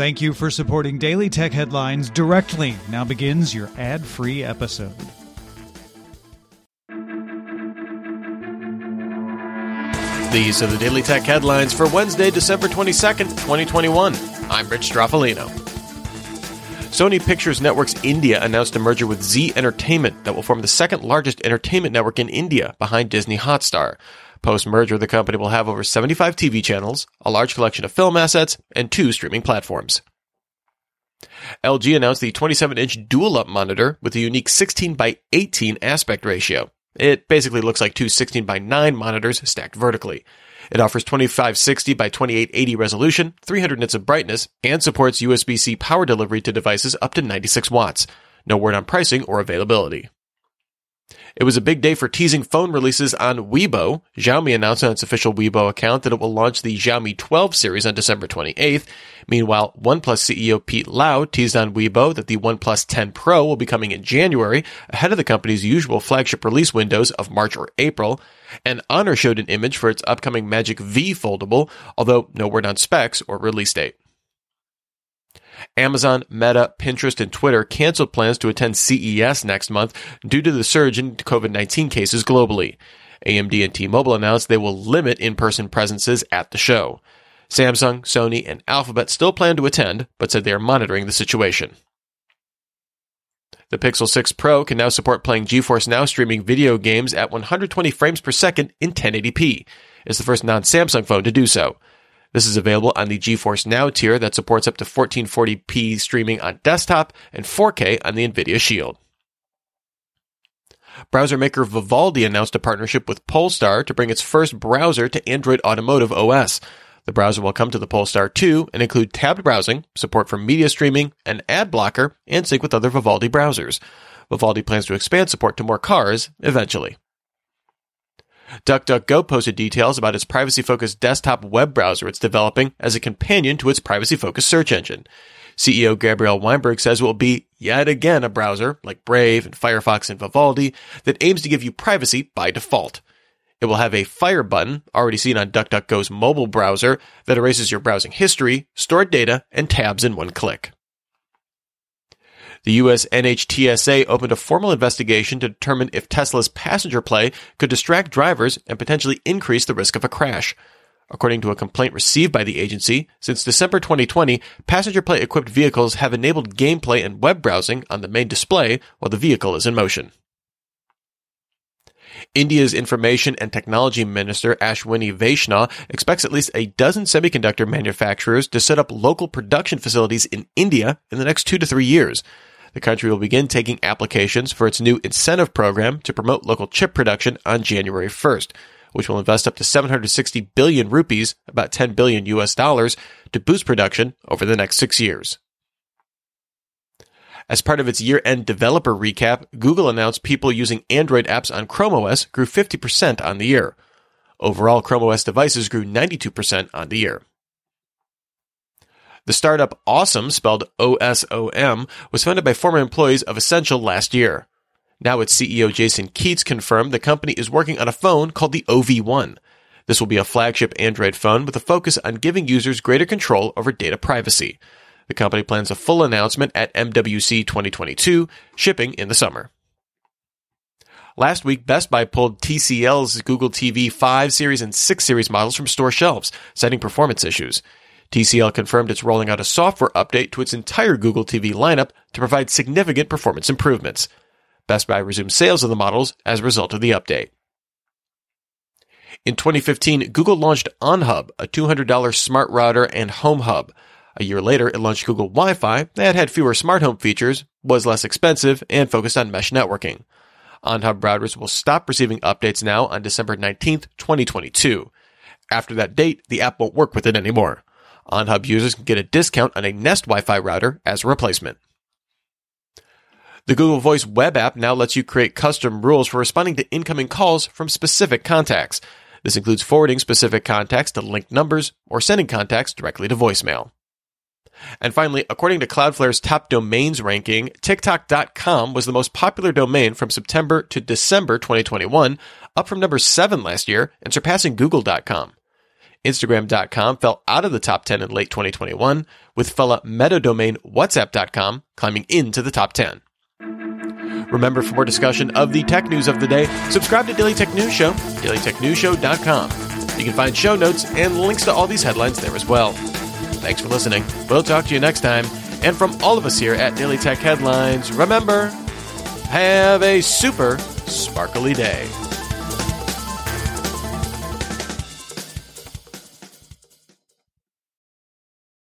Thank you for supporting Daily Tech Headlines directly. Now begins your ad free episode. These are the Daily Tech headlines for Wednesday, December 22nd, 2021. I'm Rich Stroffolino. Sony Pictures Networks India announced a merger with Zee Entertainment that will form the second largest entertainment network in India behind Disney Hotstar. Post merger, the company will have over 75 TV channels, a large collection of film assets, and two streaming platforms. LG announced the 27 inch DualUp monitor with a unique 16 by 18 aspect ratio. It basically looks like two 16 by 9 monitors stacked vertically. It offers 2560 by 2880 resolution, 300 nits of brightness, and supports USB-C power delivery to devices up to 96 watts. No word on pricing or availability. It was a big day for teasing phone releases on Weibo. Xiaomi announced on its official Weibo account that it will launch the Xiaomi 12 series on December 28th. Meanwhile, OnePlus CEO Pete Lau teased on Weibo that the OnePlus 10 Pro will be coming in January, ahead of the company's usual flagship release windows of March or April. And Honor showed an image for its upcoming Magic V foldable, although no word on specs or release date. Amazon, Meta, Pinterest, and Twitter canceled plans to attend CES next month due to the surge in COVID 19 cases globally. AMD and T Mobile announced they will limit in person presences at the show. Samsung, Sony, and Alphabet still plan to attend, but said they are monitoring the situation. The Pixel 6 Pro can now support playing GeForce Now streaming video games at 120 frames per second in 1080p. It's the first non Samsung phone to do so. This is available on the GeForce Now tier that supports up to 1440p streaming on desktop and 4K on the Nvidia Shield. Browser maker Vivaldi announced a partnership with Polestar to bring its first browser to Android Automotive OS. The browser will come to the Polestar 2 and include tabbed browsing, support for media streaming, an ad blocker, and sync with other Vivaldi browsers. Vivaldi plans to expand support to more cars eventually. DuckDuckGo posted details about its privacy focused desktop web browser it's developing as a companion to its privacy focused search engine. CEO Gabriel Weinberg says it will be yet again a browser, like Brave and Firefox and Vivaldi, that aims to give you privacy by default. It will have a fire button, already seen on DuckDuckGo's mobile browser, that erases your browsing history, stored data, and tabs in one click. The US NHTSA opened a formal investigation to determine if Tesla's passenger play could distract drivers and potentially increase the risk of a crash. According to a complaint received by the agency, since December 2020, passenger play equipped vehicles have enabled gameplay and web browsing on the main display while the vehicle is in motion. India's Information and Technology Minister Ashwini Vaishnaw expects at least a dozen semiconductor manufacturers to set up local production facilities in India in the next two to three years. The country will begin taking applications for its new incentive program to promote local chip production on January 1st, which will invest up to 760 billion rupees, about 10 billion US dollars, to boost production over the next six years. As part of its year-end developer recap, Google announced people using Android apps on Chrome OS grew 50% on the year. Overall, Chrome OS devices grew 92% on the year. The startup Awesome, spelled O-S-O-M, was founded by former employees of Essential last year. Now its CEO Jason Keats confirmed the company is working on a phone called the OV1. This will be a flagship Android phone with a focus on giving users greater control over data privacy. The company plans a full announcement at MWC 2022, shipping in the summer. Last week, Best Buy pulled TCL's Google TV 5 series and 6 series models from store shelves, citing performance issues. TCL confirmed it's rolling out a software update to its entire Google TV lineup to provide significant performance improvements. Best Buy resumed sales of the models as a result of the update. In 2015, Google launched OnHub, a $200 smart router and home hub. A year later, it launched Google Wi-Fi that had fewer smart home features, was less expensive, and focused on mesh networking. OnHub routers will stop receiving updates now on December 19, 2022. After that date, the app won't work with it anymore. OnHub users can get a discount on a Nest Wi-Fi router as a replacement. The Google Voice web app now lets you create custom rules for responding to incoming calls from specific contacts. This includes forwarding specific contacts to linked numbers or sending contacts directly to voicemail. And finally, according to Cloudflare's top domains ranking, TikTok.com was the most popular domain from September to December 2021, up from number 7 last year and surpassing Google.com. Instagram.com fell out of the top 10 in late 2021, with fella meta domain WhatsApp.com climbing into the top 10. Remember, for more discussion of the tech news of the day, subscribe to Daily Tech News Show, dailytechnewsshow.com. You can find show notes and links to all these headlines there as well. Thanks for listening. We'll talk to you next time. And from all of us here at Daily Tech Headlines, remember, have a super sparkly day.